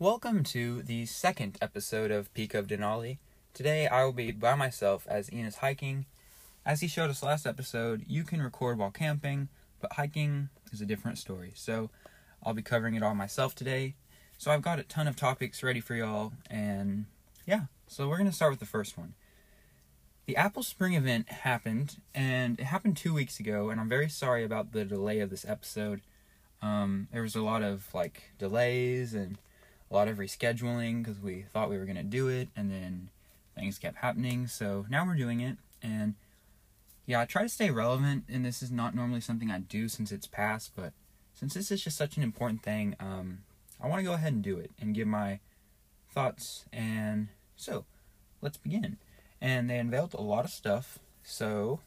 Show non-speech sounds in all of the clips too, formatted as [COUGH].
Welcome to the second episode of Peak of Denali. Today I will be by myself as Ian is hiking. As he showed us last episode, you can record while camping, but hiking is a different story. So I'll be covering it all myself today. So I've got a ton of topics ready for y'all, and yeah, so we're going to start with the first one. The Apple Spring event happened, and it happened two weeks ago, and I'm very sorry about the delay of this episode. Um, there was a lot of like delays and a lot of rescheduling because we thought we were going to do it, and then things kept happening. So now we're doing it, and yeah, I try to stay relevant, and this is not normally something I do since it's past, but since this is just such an important thing, um, I want to go ahead and do it and give my thoughts. And so, let's begin. And they unveiled a lot of stuff. So,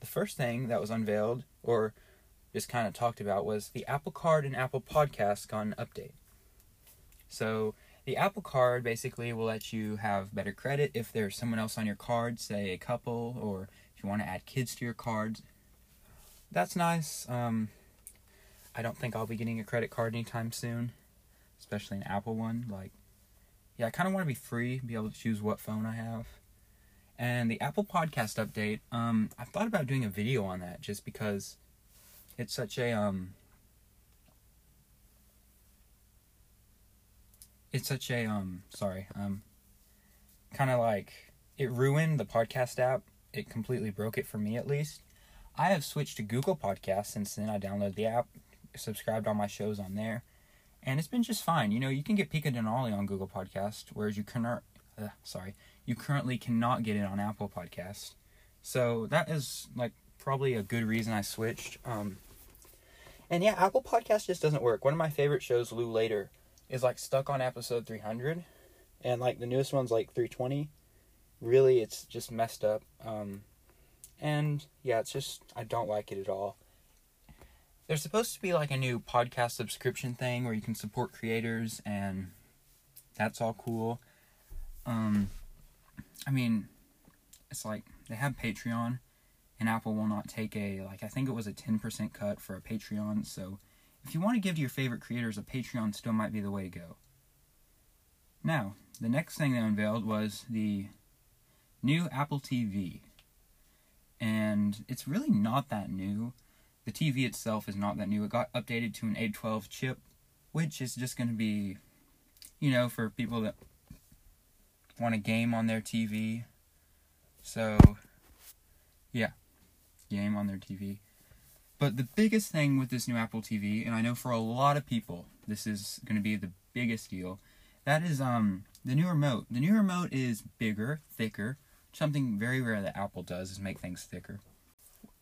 the first thing that was unveiled, or just kind of talked about, was the Apple Card and Apple Podcast got an update. So, the Apple Card basically will let you have better credit if there's someone else on your card, say a couple, or if you want to add kids to your cards. That's nice. Um, I don't think I'll be getting a credit card anytime soon, especially an Apple one. Like, yeah, I kind of want to be free, be able to choose what phone I have. And the Apple Podcast update, um, I've thought about doing a video on that just because it's such a um, it's such a um, sorry, um, kind of like it ruined the podcast app. It completely broke it for me, at least. I have switched to Google Podcasts since then. I downloaded the app subscribed all my shows on there, and it's been just fine. You know, you can get Peak of Denali on Google Podcast, whereas you cannot. Uh, sorry, you currently cannot get it on Apple Podcast. So that is like probably a good reason I switched. Um, and yeah, Apple Podcast just doesn't work. One of my favorite shows, Lou Later, is like stuck on episode 300, and like the newest one's like 320. Really, it's just messed up. Um, and yeah, it's just I don't like it at all. There's supposed to be like a new podcast subscription thing where you can support creators and that's all cool. Um I mean, it's like they have Patreon and Apple will not take a like I think it was a 10% cut for a Patreon, so if you want to give to your favorite creators, a Patreon still might be the way to go. Now, the next thing they unveiled was the new Apple TV. And it's really not that new. The TV itself is not that new. It got updated to an A12 chip, which is just going to be, you know, for people that want a game on their TV. So, yeah, game on their TV. But the biggest thing with this new Apple TV, and I know for a lot of people, this is going to be the biggest deal. That is um the new remote. The new remote is bigger, thicker. Something very rare that Apple does is make things thicker.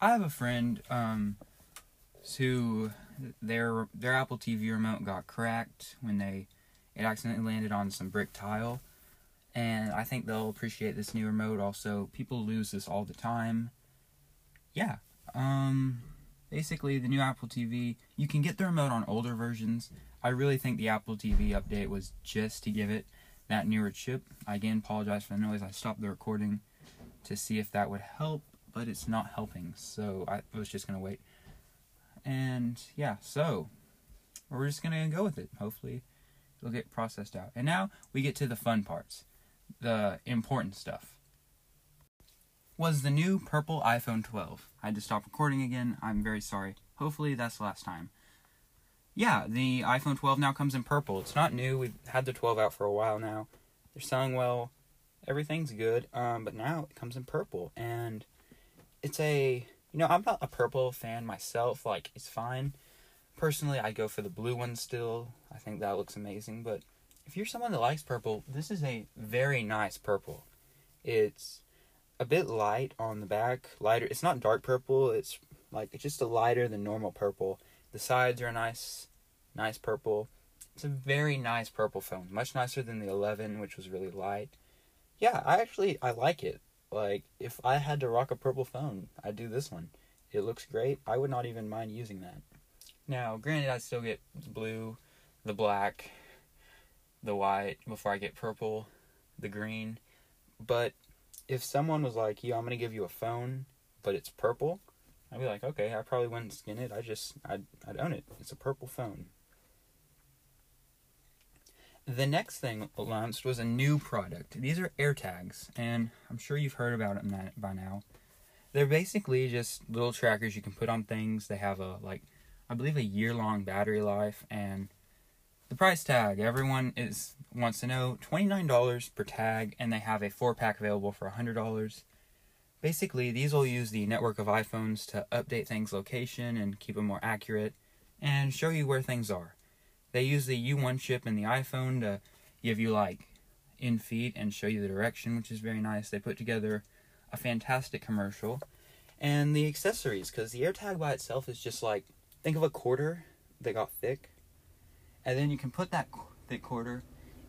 I have a friend um who their their Apple TV remote got cracked when they it accidentally landed on some brick tile. And I think they'll appreciate this new remote also. People lose this all the time. Yeah. Um basically the new Apple TV, you can get the remote on older versions. I really think the Apple TV update was just to give it that newer chip. I again apologize for the noise. I stopped the recording to see if that would help, but it's not helping. So I was just going to wait. And yeah, so we're just gonna go with it. Hopefully, it'll get processed out. And now we get to the fun parts, the important stuff. Was the new purple iPhone 12? I had to stop recording again. I'm very sorry. Hopefully, that's the last time. Yeah, the iPhone 12 now comes in purple. It's not new. We've had the 12 out for a while now. They're selling well. Everything's good. Um, but now it comes in purple, and it's a you know, I'm not a purple fan myself. Like, it's fine. Personally, I go for the blue one still. I think that looks amazing. But if you're someone that likes purple, this is a very nice purple. It's a bit light on the back, lighter. It's not dark purple. It's like it's just a lighter than normal purple. The sides are a nice, nice purple. It's a very nice purple phone, much nicer than the 11, which was really light. Yeah, I actually I like it. Like, if I had to rock a purple phone, I'd do this one. It looks great. I would not even mind using that. Now, granted, I still get the blue, the black, the white before I get purple, the green. But if someone was like, "Yo, I'm gonna give you a phone, but it's purple," I'd be like, "Okay, I probably wouldn't skin it. I just, I'd, I'd own it. It's a purple phone." the next thing launched was a new product. These are AirTags, and I'm sure you've heard about them by now. They're basically just little trackers you can put on things. They have a like, I believe a year long battery life, and the price tag. Everyone is wants to know twenty nine dollars per tag, and they have a four pack available for hundred dollars. Basically, these will use the network of iPhones to update things' location and keep them more accurate, and show you where things are. They use the U1 chip in the iPhone to give you like in feet and show you the direction, which is very nice. They put together a fantastic commercial. And the accessories, because the AirTag by itself is just like think of a quarter that got thick, and then you can put that thick quarter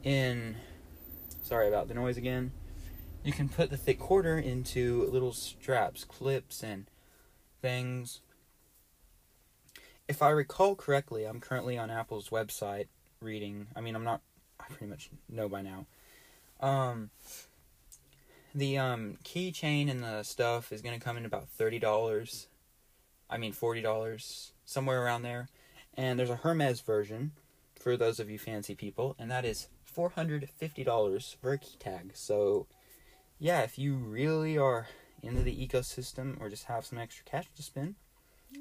in. Sorry about the noise again. You can put the thick quarter into little straps, clips, and things if I recall correctly, I'm currently on Apple's website reading. I mean, I'm not. I pretty much know by now. Um, the um, keychain and the stuff is going to come in about thirty dollars. I mean, forty dollars, somewhere around there. And there's a Hermes version for those of you fancy people, and that is four hundred fifty dollars for a key tag. So, yeah, if you really are into the ecosystem or just have some extra cash to spend,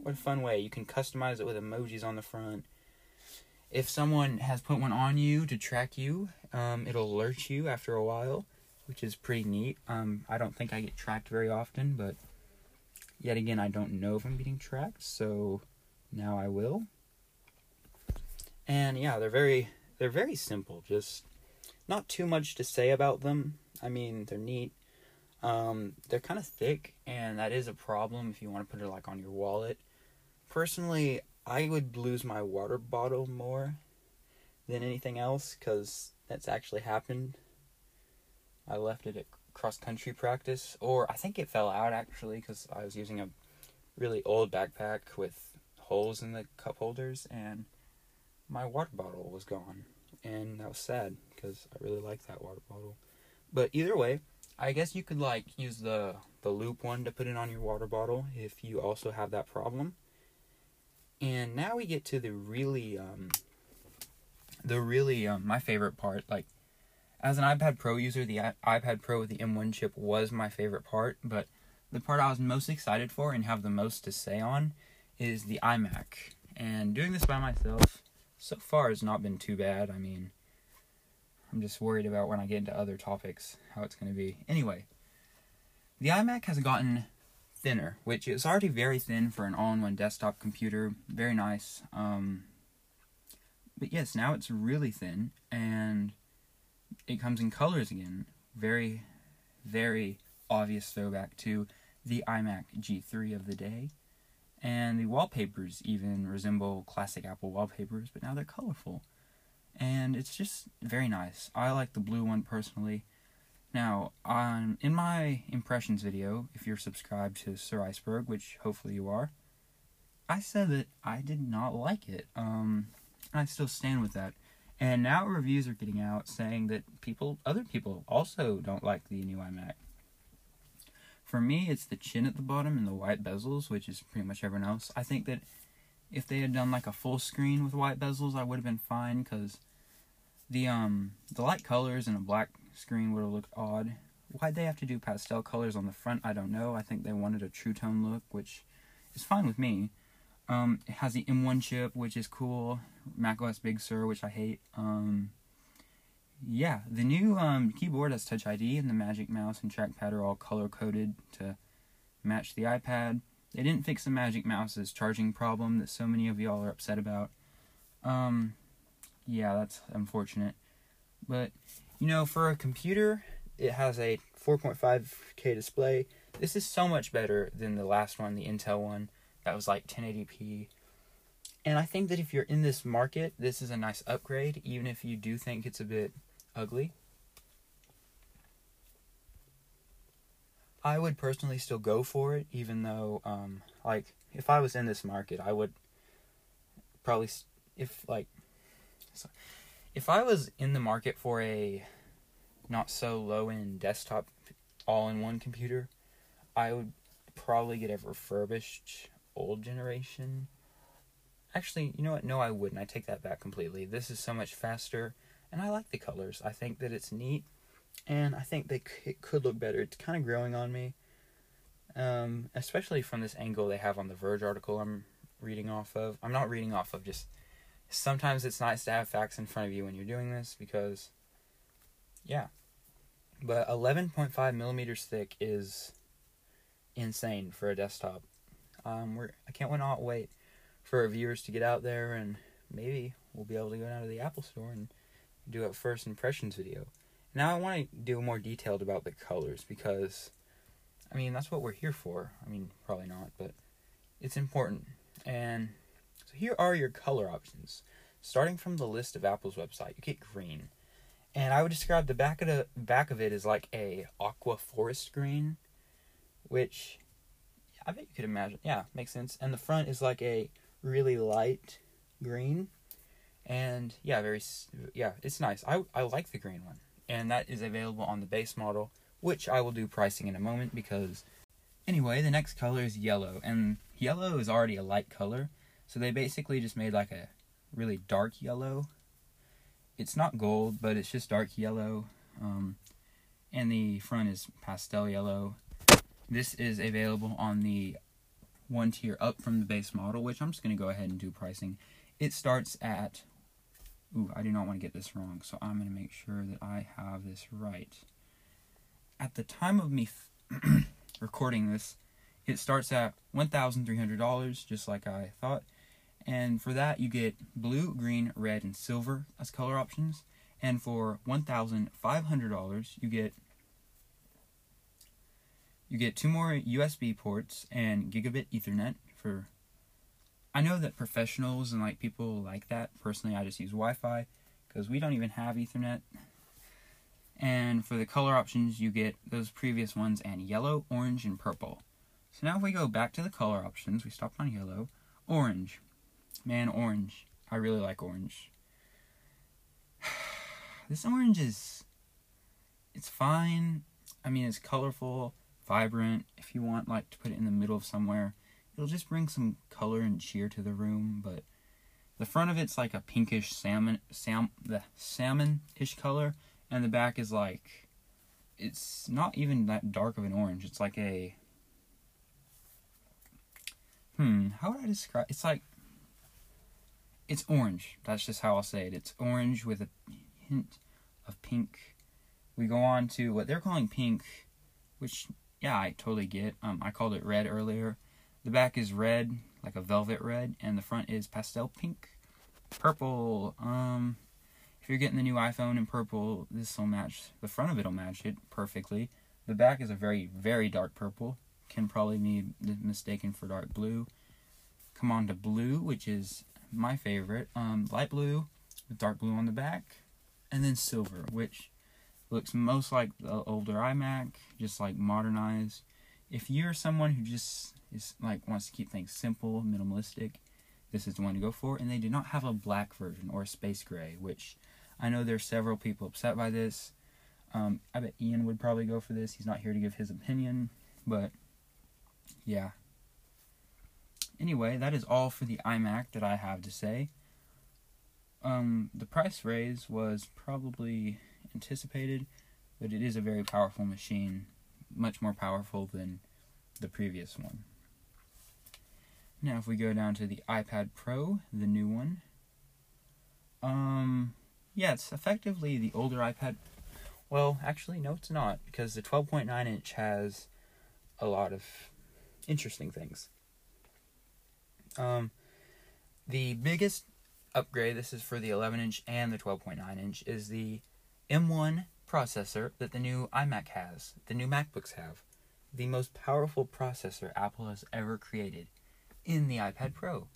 what a fun way. You can customize it with emojis on the front. If someone has put one on you to track you, um, it'll alert you after a while, which is pretty neat. Um, I don't think I get tracked very often, but yet again, I don't know if I'm getting tracked, so now I will. And yeah, they're very they're very simple. Just not too much to say about them. I mean, they're neat. Um, they're kind of thick, and that is a problem if you want to put it like on your wallet. Personally, I would lose my water bottle more than anything else because that's actually happened. I left it at cross country practice, or I think it fell out actually because I was using a really old backpack with holes in the cup holders, and my water bottle was gone, and that was sad because I really like that water bottle. But either way, I guess you could like use the the loop one to put it on your water bottle if you also have that problem. And now we get to the really um the really um my favorite part like as an iPad Pro user, the iPad Pro with the M1 chip was my favorite part, but the part I was most excited for and have the most to say on is the iMac. And doing this by myself so far has not been too bad. I mean, I'm just worried about when I get into other topics how it's going to be. Anyway, the iMac has gotten thinner, which is already very thin for an all-in-one desktop computer. Very nice. Um, but yes, now it's really thin, and it comes in colors again. Very, very obvious throwback to the iMac G3 of the day. And the wallpapers even resemble classic Apple wallpapers, but now they're colorful and it's just very nice. I like the blue one personally. Now, on in my impressions video, if you're subscribed to Sir Iceberg, which hopefully you are, I said that I did not like it. Um, I still stand with that. And now reviews are getting out saying that people, other people, also don't like the new iMac. For me, it's the chin at the bottom and the white bezels, which is pretty much everyone else. I think that if they had done like a full screen with white bezels, I would have been fine because the um the light colors and a black screen would have looked odd. Why'd they have to do pastel colors on the front? I don't know. I think they wanted a true tone look, which is fine with me. Um, it has the M1 chip, which is cool. macOS Big Sur, which I hate. Um, yeah, the new um, keyboard has Touch ID, and the Magic Mouse and trackpad are all color coded to match the iPad. They didn't fix the Magic Mouse's charging problem that so many of y'all are upset about. Um, yeah, that's unfortunate. But, you know, for a computer, it has a 4.5K display. This is so much better than the last one, the Intel one, that was like 1080p. And I think that if you're in this market, this is a nice upgrade, even if you do think it's a bit ugly. I would personally still go for it, even though, um, like, if I was in this market, I would probably, if, like, if I was in the market for a not so low end desktop all in one computer, I would probably get a refurbished old generation. Actually, you know what? No, I wouldn't. I take that back completely. This is so much faster and I like the colors. I think that it's neat, and I think they it could look better. It's kind of growing on me, um, especially from this angle they have on the Verge article I'm reading off of. I'm not reading off of, just sometimes it's nice to have facts in front of you when you're doing this because, yeah. But 11.5 millimeters thick is insane for a desktop. Um, we're I can't not wait for our viewers to get out there and maybe we'll be able to go down to the Apple Store and do a first impressions video. Now I want to do more detailed about the colors because, I mean that's what we're here for. I mean probably not, but it's important. And so here are your color options. Starting from the list of Apple's website, you get green. And I would describe the back of the back of it as like a aqua forest green, which I bet you could imagine. Yeah, makes sense. And the front is like a really light green. And yeah, very yeah, it's nice. I I like the green one. And that is available on the base model, which I will do pricing in a moment because anyway, the next color is yellow and yellow is already a light color. So they basically just made like a really dark yellow. It's not gold, but it's just dark yellow. Um, and the front is pastel yellow this is available on the one tier up from the base model, which I'm just going to go ahead and do pricing. It starts at, ooh, I do not want to get this wrong, so I'm going to make sure that I have this right. At the time of me [CLEARS THROAT] recording this, it starts at $1,300, just like I thought. And for that, you get blue, green, red, and silver as color options. And for $1,500, you get you get two more USB ports and gigabit Ethernet for. I know that professionals and like people like that. Personally, I just use Wi-Fi because we don't even have Ethernet. And for the color options, you get those previous ones and yellow, orange, and purple. So now if we go back to the color options, we stopped on yellow, orange. Man, orange. I really like orange. [SIGHS] this orange is it's fine. I mean, it's colorful vibrant. If you want like to put it in the middle of somewhere, it'll just bring some color and cheer to the room. But the front of it's like a pinkish salmon, sam, the salmon-ish color, and the back is like it's not even that dark of an orange. It's like a hmm. How would I describe? It's like it's orange. That's just how I'll say it. It's orange with a hint of pink. We go on to what they're calling pink, which yeah, I totally get. Um, I called it red earlier. The back is red, like a velvet red, and the front is pastel pink. Purple. Um, if you're getting the new iPhone in purple, this will match. The front of it will match it perfectly. The back is a very, very dark purple. Can probably be mistaken for dark blue. Come on to blue, which is my favorite. Um, light blue with dark blue on the back, and then silver, which looks most like the older iMac, just like modernized. If you're someone who just is like wants to keep things simple, minimalistic, this is the one to go for. And they do not have a black version or a space gray, which I know there's several people upset by this. Um, I bet Ian would probably go for this. He's not here to give his opinion, but yeah. Anyway, that is all for the iMac that I have to say. Um, the price raise was probably anticipated, but it is a very powerful machine, much more powerful than the previous one. Now, if we go down to the iPad Pro, the new one, um, yeah, it's effectively the older iPad. Well, actually, no, it's not, because the 12.9 inch has a lot of interesting things. Um, the biggest upgrade, this is for the 11 inch and the 12.9 inch, is the M1 processor that the new iMac has, the new MacBooks have. The most powerful processor Apple has ever created in the iPad Pro.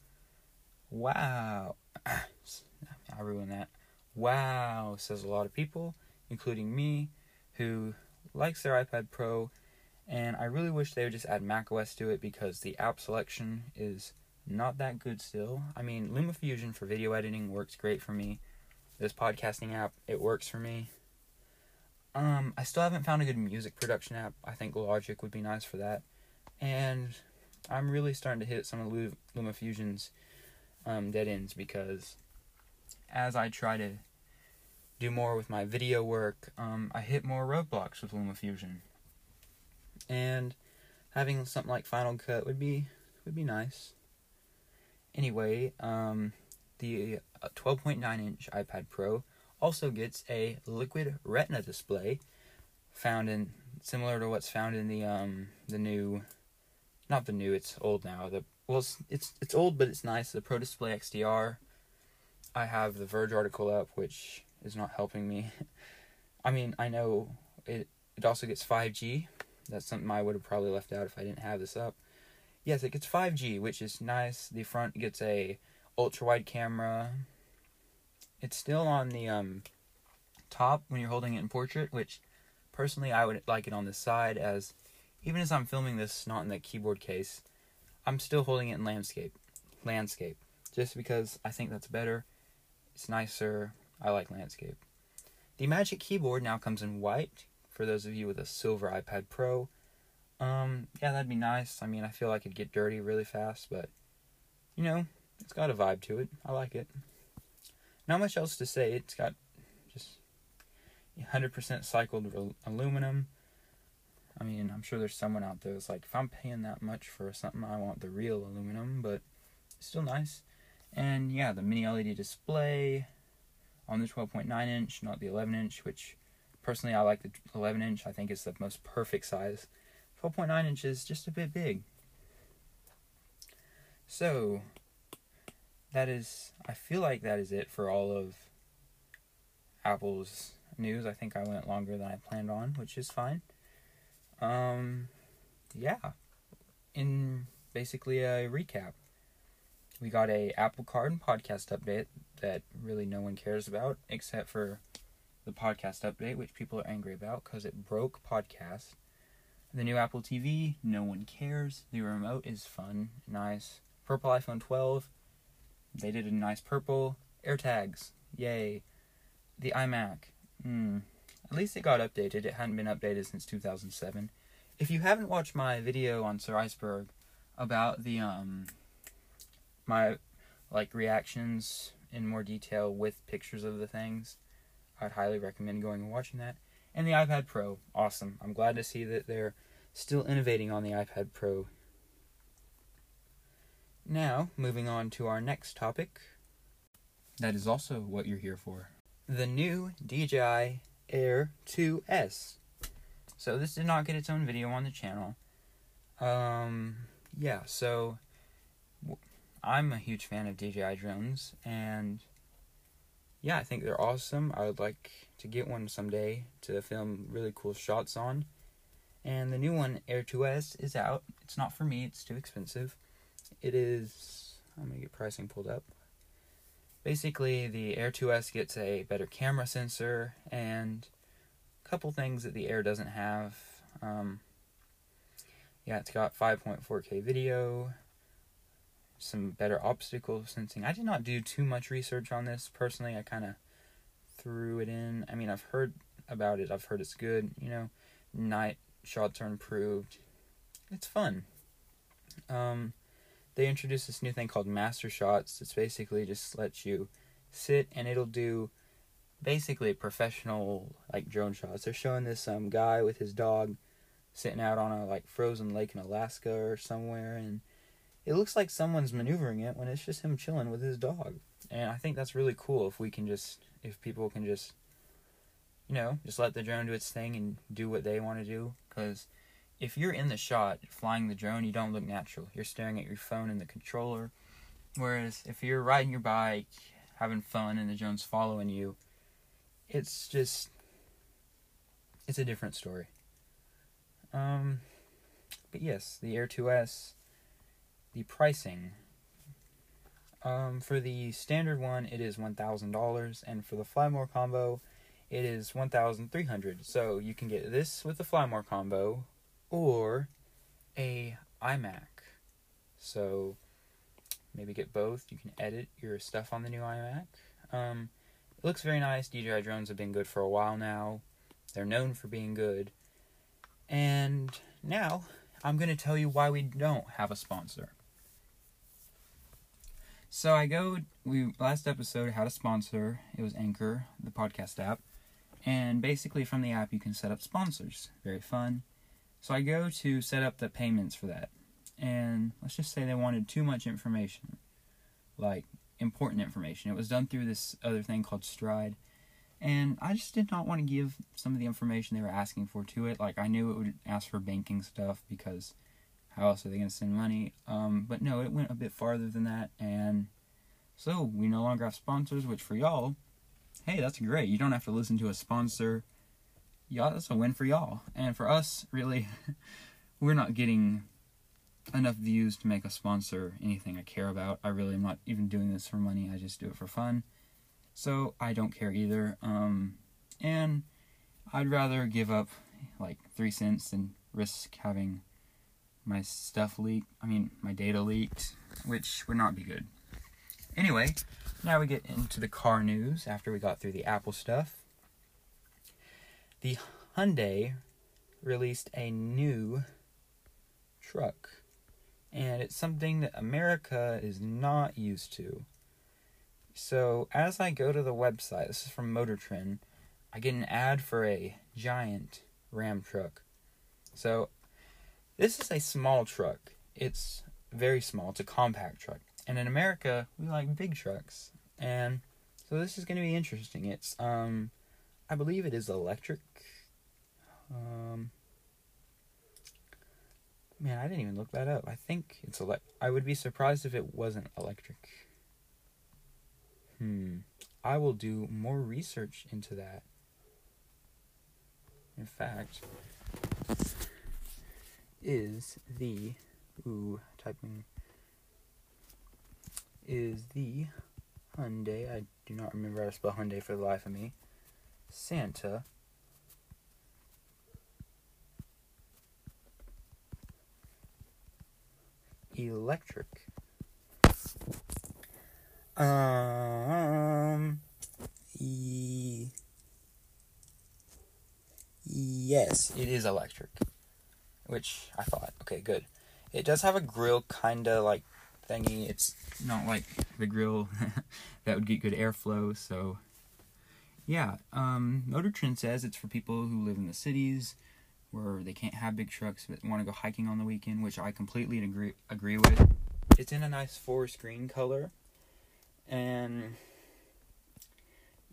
Wow. [CLEARS THROAT] I ruined that. Wow, says a lot of people, including me, who likes their iPad Pro, and I really wish they would just add macOS to it because the app selection is not that good still. I mean, LumaFusion for video editing works great for me this podcasting app, it works for me. Um, I still haven't found a good music production app. I think Logic would be nice for that. And I'm really starting to hit some of LumaFusion's um, dead ends because as I try to do more with my video work. Um, I hit more roadblocks with LumaFusion, and having something like Final Cut would be would be nice. Anyway, um, the 12.9 uh, inch iPad Pro also gets a liquid Retina display, found in similar to what's found in the um the new, not the new, it's old now. The well, it's it's, it's old but it's nice. The Pro Display XDR. I have the Verge article up, which is not helping me. [LAUGHS] I mean, I know it. It also gets 5G. That's something I would have probably left out if I didn't have this up. Yes, it gets 5G, which is nice. The front gets a ultra wide camera. It's still on the um, top when you're holding it in portrait, which personally I would like it on the side as even as I'm filming this not in the keyboard case, I'm still holding it in landscape. Landscape. Just because I think that's better. It's nicer. I like landscape. The Magic Keyboard now comes in white for those of you with a silver iPad Pro. Um, yeah, that'd be nice. I mean, I feel like it'd get dirty really fast, but you know, it's got a vibe to it. I like it. Not much else to say. It's got just 100% cycled aluminum. I mean, I'm sure there's someone out there that's like, if I'm paying that much for something, I want the real aluminum, but it's still nice. And yeah, the mini LED display on the 12.9 inch, not the 11 inch, which personally I like the 11 inch. I think it's the most perfect size. 12.9 inch is just a bit big. So, that is, I feel like that is it for all of Apple's news. I think I went longer than I planned on, which is fine. Um, yeah. In basically a recap, we got a Apple Card and podcast update that really no one cares about except for the podcast update, which people are angry about because it broke podcast. The new Apple TV, no one cares. The remote is fun, nice. Purple iPhone 12, they did a nice purple. AirTags, yay. The iMac, hmm. At least it got updated. It hadn't been updated since 2007. If you haven't watched my video on Sir Iceberg about the um my like reactions in more detail with pictures of the things, I'd highly recommend going and watching that. And the iPad Pro, awesome. I'm glad to see that they're still innovating on the iPad Pro. Now, moving on to our next topic. That is also what you're here for. The new DJI Air 2S. So this did not get its own video on the channel. Um, yeah, so I'm a huge fan of DJI drones, and yeah, I think they're awesome. I would like to get one someday to film really cool shots on. And the new one, Air 2S, is out. It's not for me, it's too expensive. It is, I'm gonna get pricing pulled up. Basically, the Air 2S gets a better camera sensor and a couple things that the Air doesn't have. Um, yeah, it's got 5.4K video, some better obstacle sensing. I did not do too much research on this personally. I kind of threw it in. I mean, I've heard about it. I've heard it's good. You know, night shots are improved. It's fun. Um, they introduced this new thing called Master Shots. It's basically just lets you sit and it'll do basically professional like drone shots. They're showing this um guy with his dog sitting out on a like frozen lake in Alaska or somewhere and it looks like someone's maneuvering it when it's just him chilling with his dog. And I think that's really cool if we can just if people can just you know, just let the drone do its thing and do what they want to do cuz if you're in the shot flying the drone, you don't look natural. You're staring at your phone and the controller. Whereas if you're riding your bike, having fun, and the drone's following you, it's just it's a different story. Um, but yes, the Air 2S, the pricing. Um, for the standard one, it is one thousand dollars, and for the Fly More combo, it is one thousand three hundred. So you can get this with the Fly More combo, or a iMac. So maybe get both. You can edit your stuff on the new iMac. Um, it looks very nice. DJI drones have been good for a while now. They're known for being good. And now I'm going to tell you why we don't have a sponsor. So I go. We last episode had a sponsor. It was Anchor, the podcast app, and basically from the app you can set up sponsors. Very fun. So I go to set up the payments for that, and let's just say they wanted too much information, like important information. It was done through this other thing called Stripe, and I just did not want to give some of the information they were asking for to it. Like I knew it would ask for banking stuff because how else are they going to send money? Um, but no, it went a bit farther than that, and so we no longer have sponsors. Which for y'all, hey, that's great. You don't have to listen to a sponsor. Y'all, that's a win for y'all, and for us, really, [LAUGHS] we're not getting enough views to make a sponsor anything I care about. I really am not even doing this for money. I just do it for fun. So I don't care either. Um, and I'd rather give up like three cents than risk having my stuff leaked. I mean, my data leaked, which would not be good. Anyway, now we get into the car news after we got through the Apple stuff. The Hyundai released a new truck, and it's something that America is not used to. So, as I go to the website, this is from Motor Trend, I get an ad for a giant Ram truck. So, this is a small truck. It's very small. It's a compact truck. And in America, we like big trucks. And so this is going to be interesting. It's um I believe it is electric. Um Man, I didn't even look that up. I think it's elect I would be surprised if it wasn't electric. Hmm. I will do more research into that. In fact, is the ooh typing is the Hyundai. I do not remember how to spell Hyundai for the life of me. Santa. Electric. Um. E- yes, it is electric. Which I thought, okay, good. It does have a grill kinda like thingy. It's not like the grill [LAUGHS] that would get good airflow. So, yeah, um, Motor Trend says it's for people who live in the cities where they can't have big trucks but want to go hiking on the weekend, which I completely agree agree with. It's in a nice forest green color, and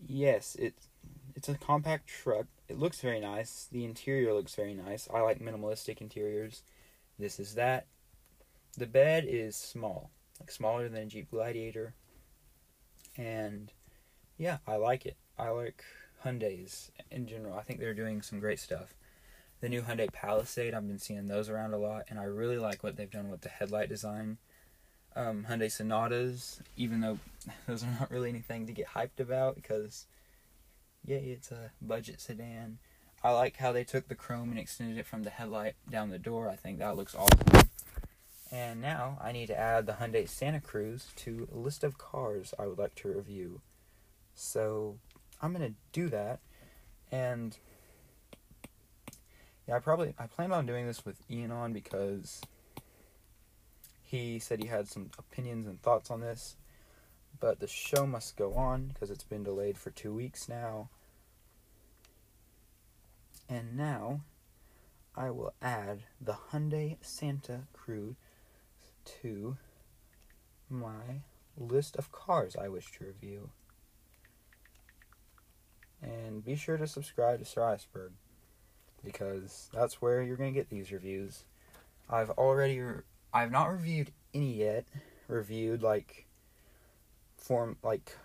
yes, it's it's a compact truck. It looks very nice. The interior looks very nice. I like minimalistic interiors. This is that. The bed is small, like smaller than a Jeep Gladiator. And yeah, I like it. I like Hyundai's in general. I think they're doing some great stuff. The new Hyundai Palisade, I've been seeing those around a lot, and I really like what they've done with the headlight design. Um, Hyundai Sonatas, even though [LAUGHS] those are not really anything to get hyped about because, yeah, it's a budget sedan. I like how they took the chrome and extended it from the headlight down the door. I think that looks awesome. And now I need to add the Hyundai Santa Cruz to a list of cars I would like to review. So I'm gonna do that, and yeah, I probably I planned on doing this with Ian on because he said he had some opinions and thoughts on this, but the show must go on because it's been delayed for two weeks now. And now I will add the Hyundai Santa Cruz to my list of cars I wish to review. And be sure to subscribe to Sir Iceberg because that's where you're going to get these reviews. I've already re- I've not reviewed any yet. Reviewed like form like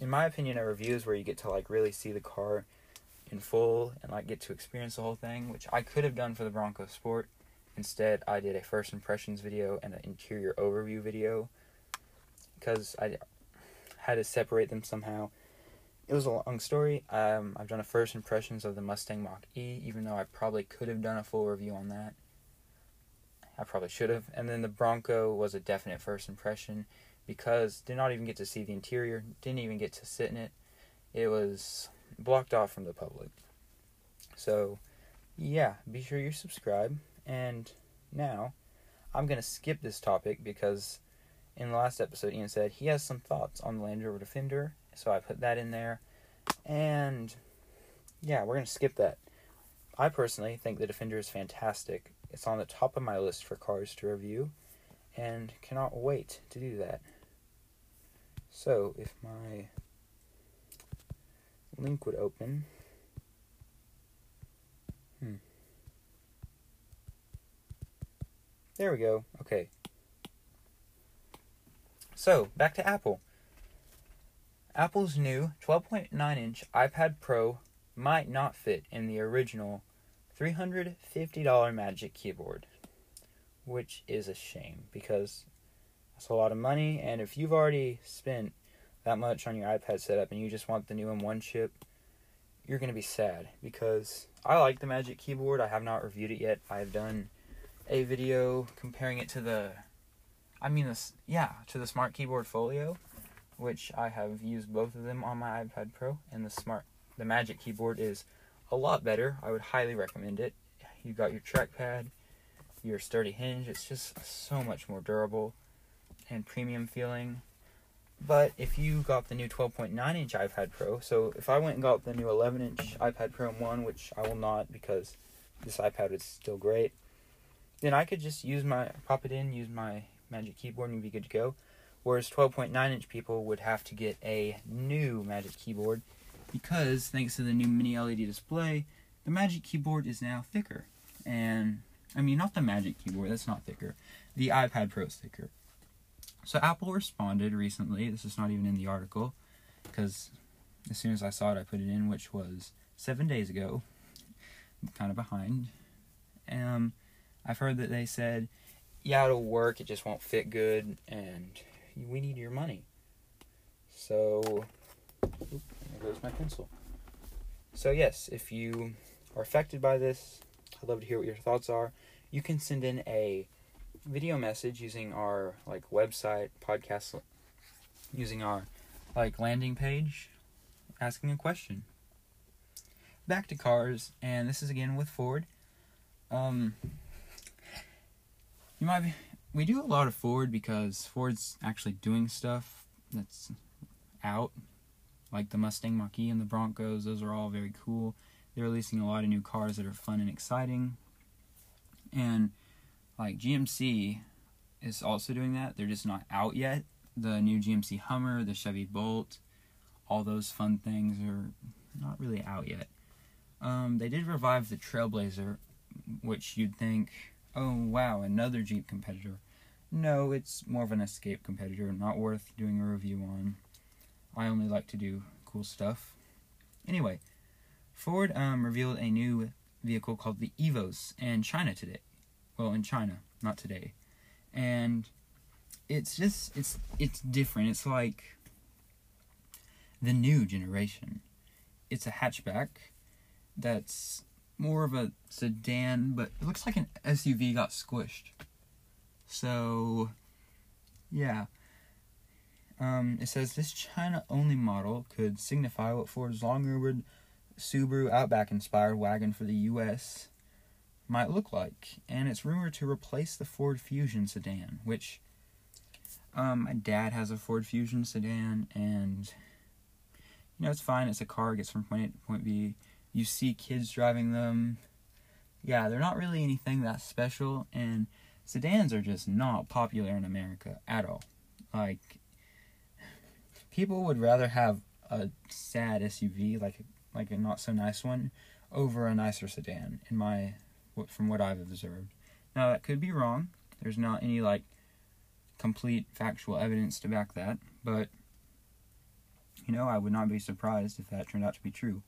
in my opinion a review is where you get to like really see the car in full and like get to experience the whole thing, which I could have done for the Bronco Sport Instead, I did a first impressions video and an interior overview video because I had to separate them somehow. It was a long story. Um, I've done a first impressions of the Mustang Mach E, even though I probably could have done a full review on that. I probably should have. And then the Bronco was a definite first impression because did not even get to see the interior, didn't even get to sit in it. It was blocked off from the public. So, yeah, be sure you subscribe. And now I'm going to skip this topic because in the last episode, Ian said he has some thoughts on the Land Rover Defender, so I put that in there. And yeah, we're gonna skip that. I personally think the Defender is fantastic. It's on the top of my list for cars to review, and cannot wait to do that. So, if my link would open. Hmm. There we go. Okay. So, back to Apple. Apple's new 12.9 inch iPad Pro might not fit in the original $350 Magic Keyboard, which is a shame because that's a lot of money. And if you've already spent that much on your iPad setup and you just want the new M1 chip, you're going to be sad because I like the Magic Keyboard. I have not reviewed it yet. I've done a video comparing it to the I mean this yeah, to the Smart Keyboard Folio, which I have used both of them on my iPad Pro and the Smart the Magic Keyboard is a lot better. I would highly recommend it. You got your trackpad, your sturdy hinge. It's just so much more durable and premium feeling. But if you got the new 12.9 inch iPad Pro, so if I went and got the new 11 inch iPad Pro M1, which I will not because this iPad is still great, then I could just use my pop it in, use my Magic Keyboard, and be good to go. Whereas 12.9 inch people would have to get a new Magic Keyboard because thanks to the new mini LED display, the Magic Keyboard is now thicker. And I mean, not the Magic Keyboard, that's not thicker. The iPad Pro is thicker. So Apple responded recently. This is not even in the article because as soon as I saw it, I put it in, which was seven days ago. I'm kind of behind. Um, I've heard that they said, yeah, it'll work, it just won't fit good, and we need your money. So, there goes my pencil. So, yes, if you are affected by this, I'd love to hear what your thoughts are. You can send in a video message using our like website podcast using our like landing page asking a question back to cars and this is again with ford um you might be we do a lot of ford because ford's actually doing stuff that's out like the mustang mach-e and the broncos those are all very cool they're releasing a lot of new cars that are fun and exciting and like GMC is also doing that. They're just not out yet. The new GMC Hummer, the Chevy Bolt, all those fun things are not really out yet. Um, they did revive the Trailblazer, which you'd think, oh wow, another Jeep competitor. No, it's more of an escape competitor, not worth doing a review on. I only like to do cool stuff. Anyway, Ford um, revealed a new vehicle called the Evos in China today well in China, not today. And it's just it's it's different. It's like the new generation. It's a hatchback that's more of a sedan, but it looks like an SUV got squished. So, yeah. Um, it says this China only model could signify what Ford's long rumored Subaru Outback inspired wagon for the US might look like, and it's rumored to replace the Ford Fusion sedan, which um, my dad has a Ford Fusion sedan, and you know it's fine. It's a car, it gets from point A to point B. You see kids driving them. Yeah, they're not really anything that special, and sedans are just not popular in America at all. Like people would rather have a sad SUV, like like a not so nice one, over a nicer sedan, in my from what I've observed. Now that could be wrong. There's not any like complete factual evidence to back that, but you know, I would not be surprised if that turned out to be true.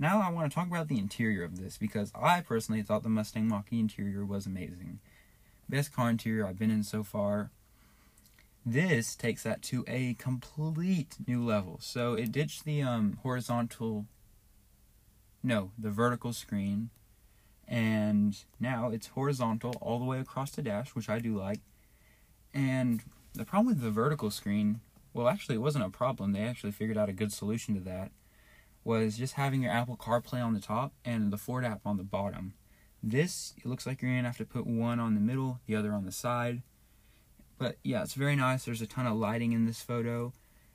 Now I want to talk about the interior of this because I personally thought the Mustang Mach-E interior was amazing. Best car interior I've been in so far. This takes that to a complete new level. So it ditched the um, horizontal, no, the vertical screen and now it's horizontal all the way across the dash, which I do like. And the problem with the vertical screen, well, actually, it wasn't a problem. They actually figured out a good solution to that. Was just having your Apple CarPlay on the top and the Ford app on the bottom. This, it looks like you're gonna have to put one on the middle, the other on the side. But yeah, it's very nice. There's a ton of lighting in this photo.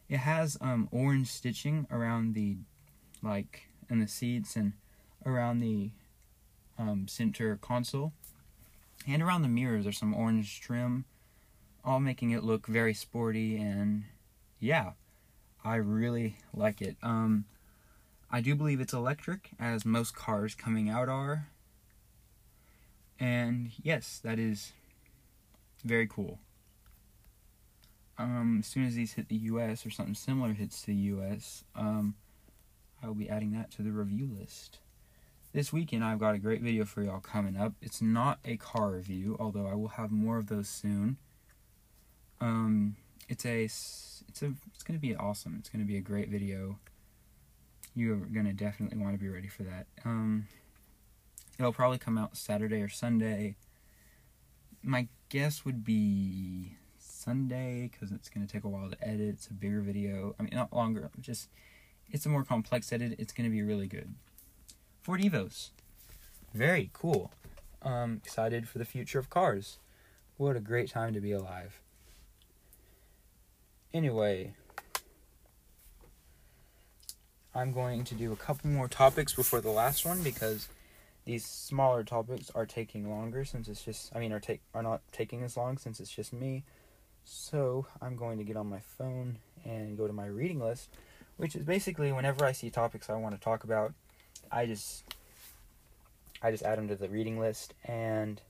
It has um, orange stitching around the like in the seats and around the um, center console and around the mirrors. There's some orange trim, all making it look very sporty and yeah, I really like it. Um, I do believe it's electric, as most cars coming out are. And yes, that is very cool. Um, as soon as these hit the US or something similar hits the US, um, I will be adding that to the review list. This weekend, I've got a great video for y'all coming up. It's not a car review, although I will have more of those soon. Um, it's a, it's a, it's gonna be awesome. It's gonna be a great video. You're gonna definitely want to be ready for that. Um, it'll probably come out Saturday or Sunday. My guess would be Sunday because it's going to take a while to edit. It's a bigger video. I mean, not longer. Just it's a more complex edit. It's going to be really good. Ford Evos, very cool. Um, excited for the future of cars. What a great time to be alive. Anyway, I'm going to do a couple more topics before the last one because these smaller topics are taking longer since it's just I mean are take are not taking as long since it's just me. So I'm going to get on my phone and go to my reading list, which is basically whenever I see topics I want to talk about, I just I just add them to the reading list and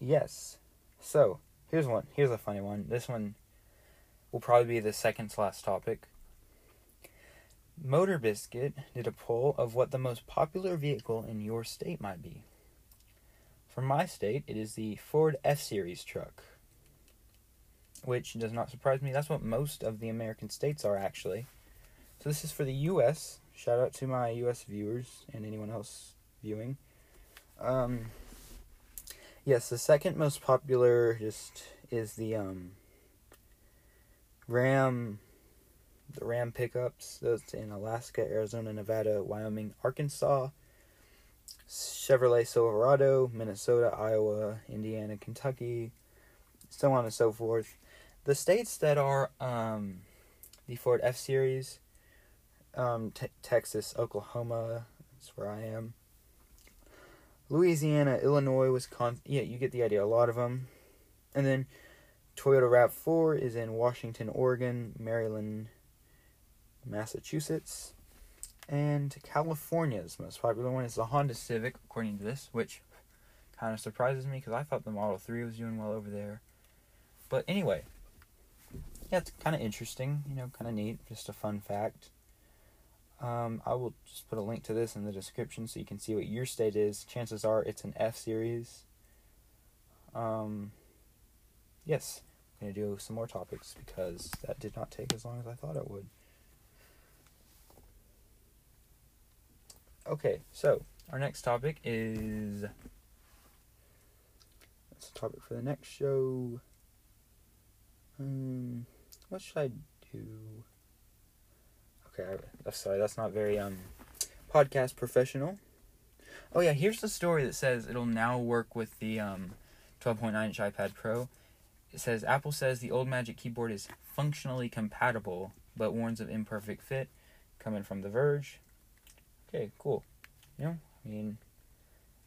yes. So, here's one. Here's a funny one. This one will probably be the second to last topic. Motor Biscuit did a poll of what the most popular vehicle in your state might be. For my state, it is the Ford F Series truck which does not surprise me. That's what most of the American states are actually. So this is for the U.S. Shout out to my U.S. viewers and anyone else viewing. Um, yes, the second most popular just is the um, Ram, the Ram pickups. Those in Alaska, Arizona, Nevada, Wyoming, Arkansas. Chevrolet Silverado, Minnesota, Iowa, Indiana, Kentucky, so on and so forth the states that are um, the Ford F Series, um, te- Texas, Oklahoma, that's where I am. Louisiana, Illinois, Wisconsin. Yeah, you get the idea. A lot of them. And then Toyota RAV4 is in Washington, Oregon, Maryland, Massachusetts. And California's most popular one is the Honda Civic, according to this, which kind of surprises me because I thought the Model 3 was doing well over there. But anyway, yeah, it's kind of interesting, you know, kind of neat, just a fun fact. Um, I will just put a link to this in the description so you can see what your state is. Chances are it's an F series. Um, yes, I'm going to do some more topics because that did not take as long as I thought it would. Okay, so our next topic is. That's a topic for the next show. Um, what should I do? Okay, I, sorry, that's not very um podcast professional. Oh yeah, here's the story that says it'll now work with the um 12.9 inch iPad Pro. It says Apple says the old Magic Keyboard is functionally compatible, but warns of imperfect fit. Coming from The Verge. Okay, cool. You know, I mean,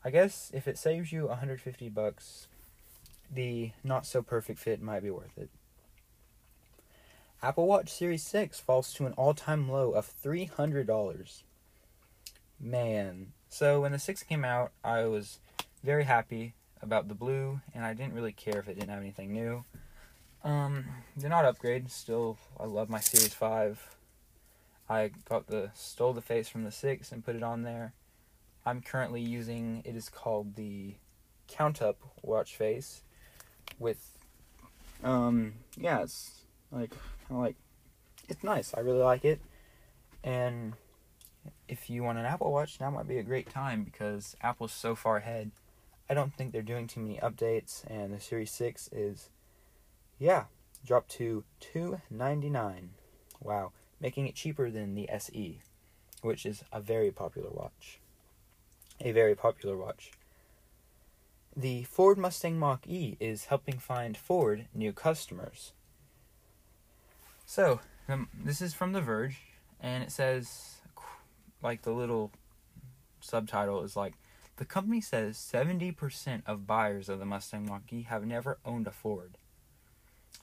I guess if it saves you 150 bucks, the not so perfect fit might be worth it. Apple Watch Series 6 falls to an all time low of $300. Man. So when the 6 came out, I was very happy about the blue, and I didn't really care if it didn't have anything new. Um, they're not upgrade. Still, I love my Series 5. I got the stole the face from the 6 and put it on there. I'm currently using it is called the Count Up watch face with um yeah, it's like kind of like it's nice. I really like it. And if you want an Apple Watch, now might be a great time because Apple's so far ahead. I don't think they're doing too many updates, and the Series 6 is, yeah, dropped to two ninety nine. Wow, making it cheaper than the SE, which is a very popular watch. A very popular watch. the Ford Mustang Mach E is helping find Ford new customers. So, um, this is from The Verge, and it says, like the little subtitle is like, the company says 70% of buyers of the Mustang Mach E have never owned a Ford.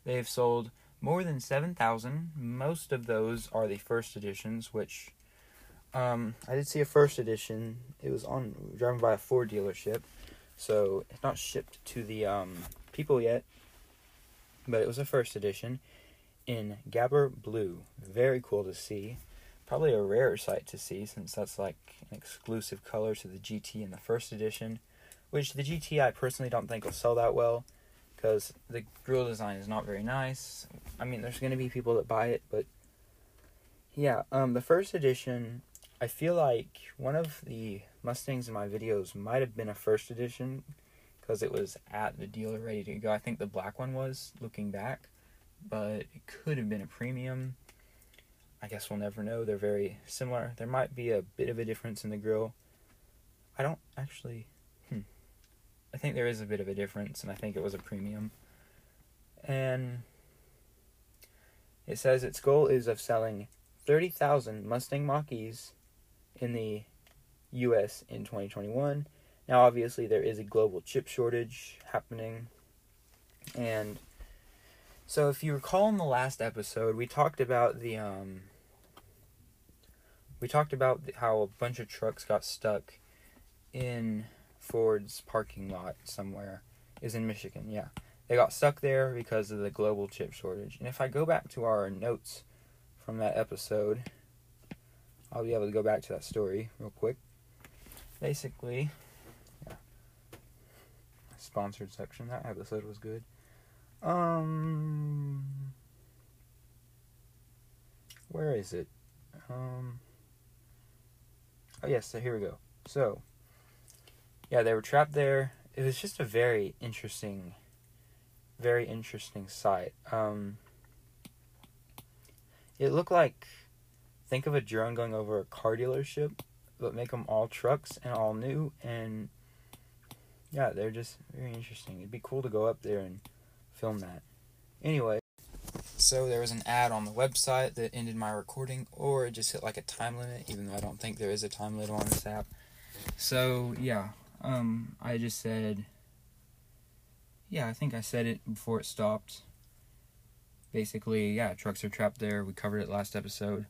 They have sold more than 7,000. Most of those are the first editions, which um, I did see a first edition. It was on driven by a Ford dealership, so it's not shipped to the um, people yet. But it was a first edition in Grabber Blue. Very cool to see. Probably a rare sight to see since that's like an exclusive color to the GT in the first edition, which the GT I personally don't think will sell that well because the grill design is not very nice. I mean, there's going to be people that buy it, but yeah, um, the first edition, I feel like one of the Mustangs in my videos might have been a first edition because it was at the dealer ready to go. I think the black one was looking back, but it could have been a premium. I guess we'll never know. They're very similar. There might be a bit of a difference in the grill. I don't actually I think there is a bit of a difference, and I think it was a premium. And it says its goal is of selling 30,000 Mustang Mach-E's in the U.S. in 2021. Now, obviously, there is a global chip shortage happening, and so if you recall in the last episode, we talked about the um, we talked about how a bunch of trucks got stuck in Ford's parking lot somewhere is in Michigan. Yeah. They got stuck there because of the global chip shortage. And if I go back to our notes from that episode, I'll be able to go back to that story real quick. Basically, yeah. Sponsored section. That episode was good. Um where is it? Um Oh yes, so here we go. So yeah, they were trapped there. It was just a very interesting, very interesting sight. Um, it looked like, think of a drone going over a car dealership, but make them all trucks and all new. And yeah, they're just very interesting. It'd be cool to go up there and film that. Anyway, so there was an ad on the website that ended my recording, or it just hit like a time limit, even though I don't think there is a time limit on this app. So yeah, um, I just said, yeah, I think I said it before it stopped. Basically, yeah, trucks are trapped there. We covered it last episode.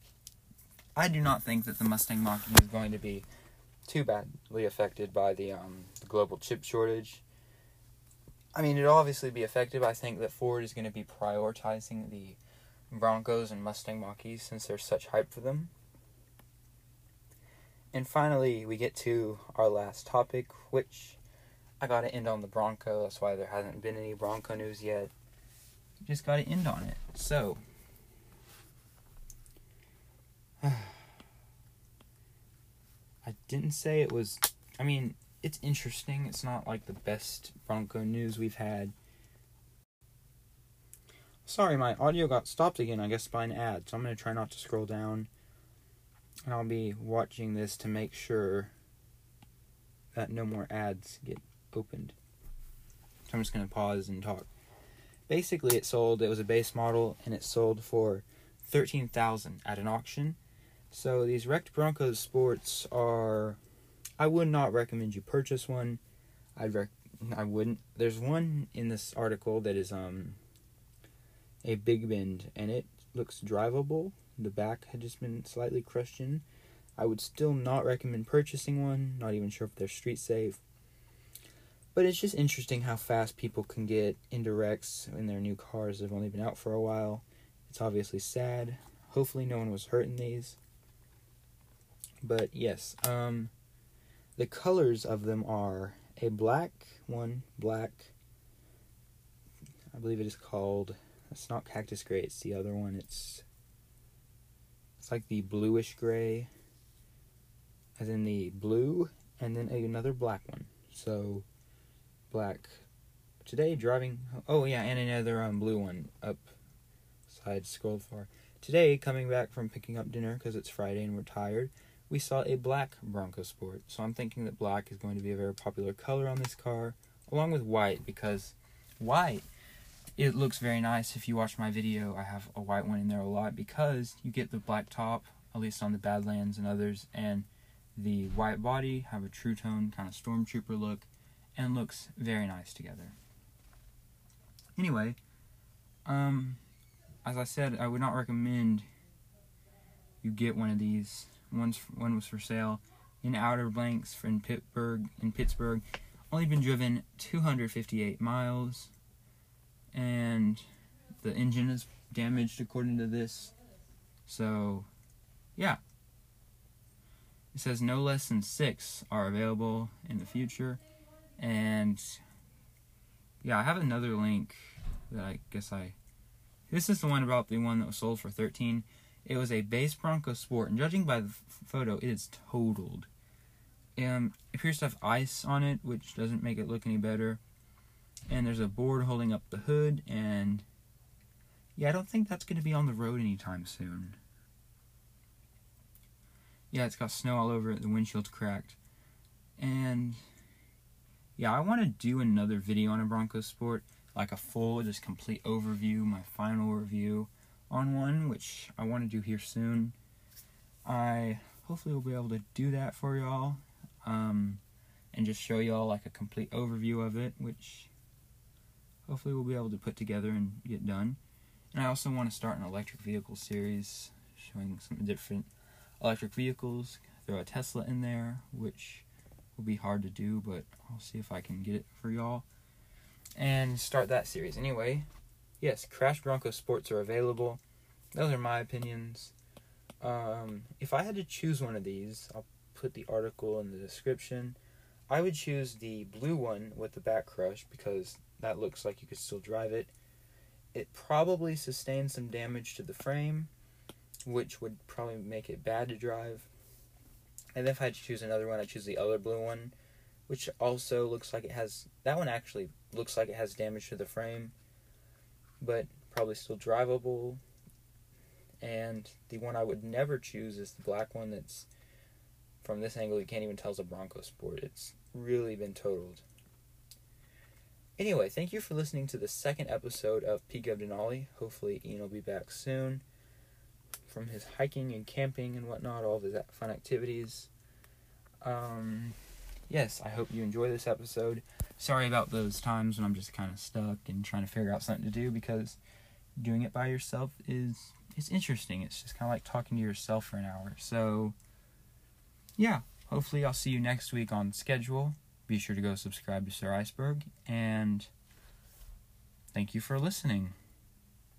I do not think that the Mustang mach is going to be too badly affected by the, um, the global chip shortage. I mean, it'll obviously be affected, I think that Ford is going to be prioritizing the Broncos and Mustang mach since there's such hype for them. And finally, we get to our last topic, which I gotta end on the Bronco. That's why there hasn't been any Bronco news yet. Just gotta end on it. So, [SIGHS] I didn't say it was. I mean, it's interesting. It's not like the best Bronco news we've had. Sorry, my audio got stopped again, I guess, by an ad, so I'm gonna try not to scroll down and I'll be watching this to make sure that no more ads get opened. So I'm just going to pause and talk. Basically, it sold, it was a base model, and it sold for 13000 at an auction. So these wrecked Broncos Sports are. I would not recommend you purchase one. I'd rec- I wouldn't. There's one in this article that is um a big bend, and it looks drivable the back had just been slightly crushed in. I would still not recommend purchasing one, not even sure if they're street safe. But it's just interesting how fast people can get into wrecks in their new cars that have only been out for a while. It's obviously sad. Hopefully no one was hurt in these. But yes, um the colors of them are a black one, black I believe it is called it's not cactus gray, it's the other one. It's it's like the bluish gray, as in the blue, and then another black one. So, black. Today, driving. Oh, yeah, and another um, blue one up side scrolled far. Today, coming back from picking up dinner because it's Friday and we're tired, we saw a black Bronco Sport. So I'm thinking that black is going to be a very popular color on this car. along with white because white it looks very nice. If you watch my video i have a white one in there a lot because you get the black top at least on the badlands and others and the white body have a true tone kind of stormtrooper look and looks very nice together. Anyway um as i said i would not recommend you get one of these. One's one was for sale in Outer Banks in Pittsburgh in Pittsburgh. Only been driven 258 miles and the engine is damaged according to this. So yeah. It says no less than six are available in the future. And yeah i have another link that i guess i this is the one about the one that was sold for 13 it was a base bronco sport and judging by the photo it is totaled. Um, appears to have ice on it, which doesn't make it look any better. And there's a board holding up the hood, and yeah, I don't think that's going to be on the road anytime soon. Yeah, it's got snow all over it, the windshield's cracked. And yeah, I want to do another video on a Bronco Sport, like a full, just complete overview, my final review on one, which I want to do here soon. I hopefully will be able to do that for y'all um, and just show y'all like a complete overview of it, which hopefully we'll be able to put together and get done. And I also want to start an electric vehicle series showing some different electric vehicles. Throw a Tesla in there, which will be hard to do, but I'll see if I can get it for y'all. And start that series. Anyway, yes, Crash Bronco Sports are available. Those are my opinions. Um, if I had to choose one of these, I'll put the article in the description. I would choose the blue one with the back crush because that looks like you could still drive it. It probably sustained some damage to the frame, which would probably make it bad to drive. And if I had to choose another one, I'd choose the other blue one, which also looks like it has. That one actually looks like it has damage to the frame, but probably still drivable. And the one I would never choose is the black one that's from this angle, you can't even tell it's a Bronco Sport. It's really been totaled. Anyway, thank you for listening to the second episode of Peak of Denali. Hopefully, Ian will be back soon from his hiking and camping and whatnot, all of his fun activities. Um, yes, I hope you enjoy this episode. Sorry about those times when I'm just kind of stuck and trying to figure out something to do because doing it by yourself is it's interesting. It's just kind of like talking to yourself for an hour. So yeah, hopefully I'll see you next week on schedule. Be sure to go subscribe to Sir Iceberg and thank you for listening.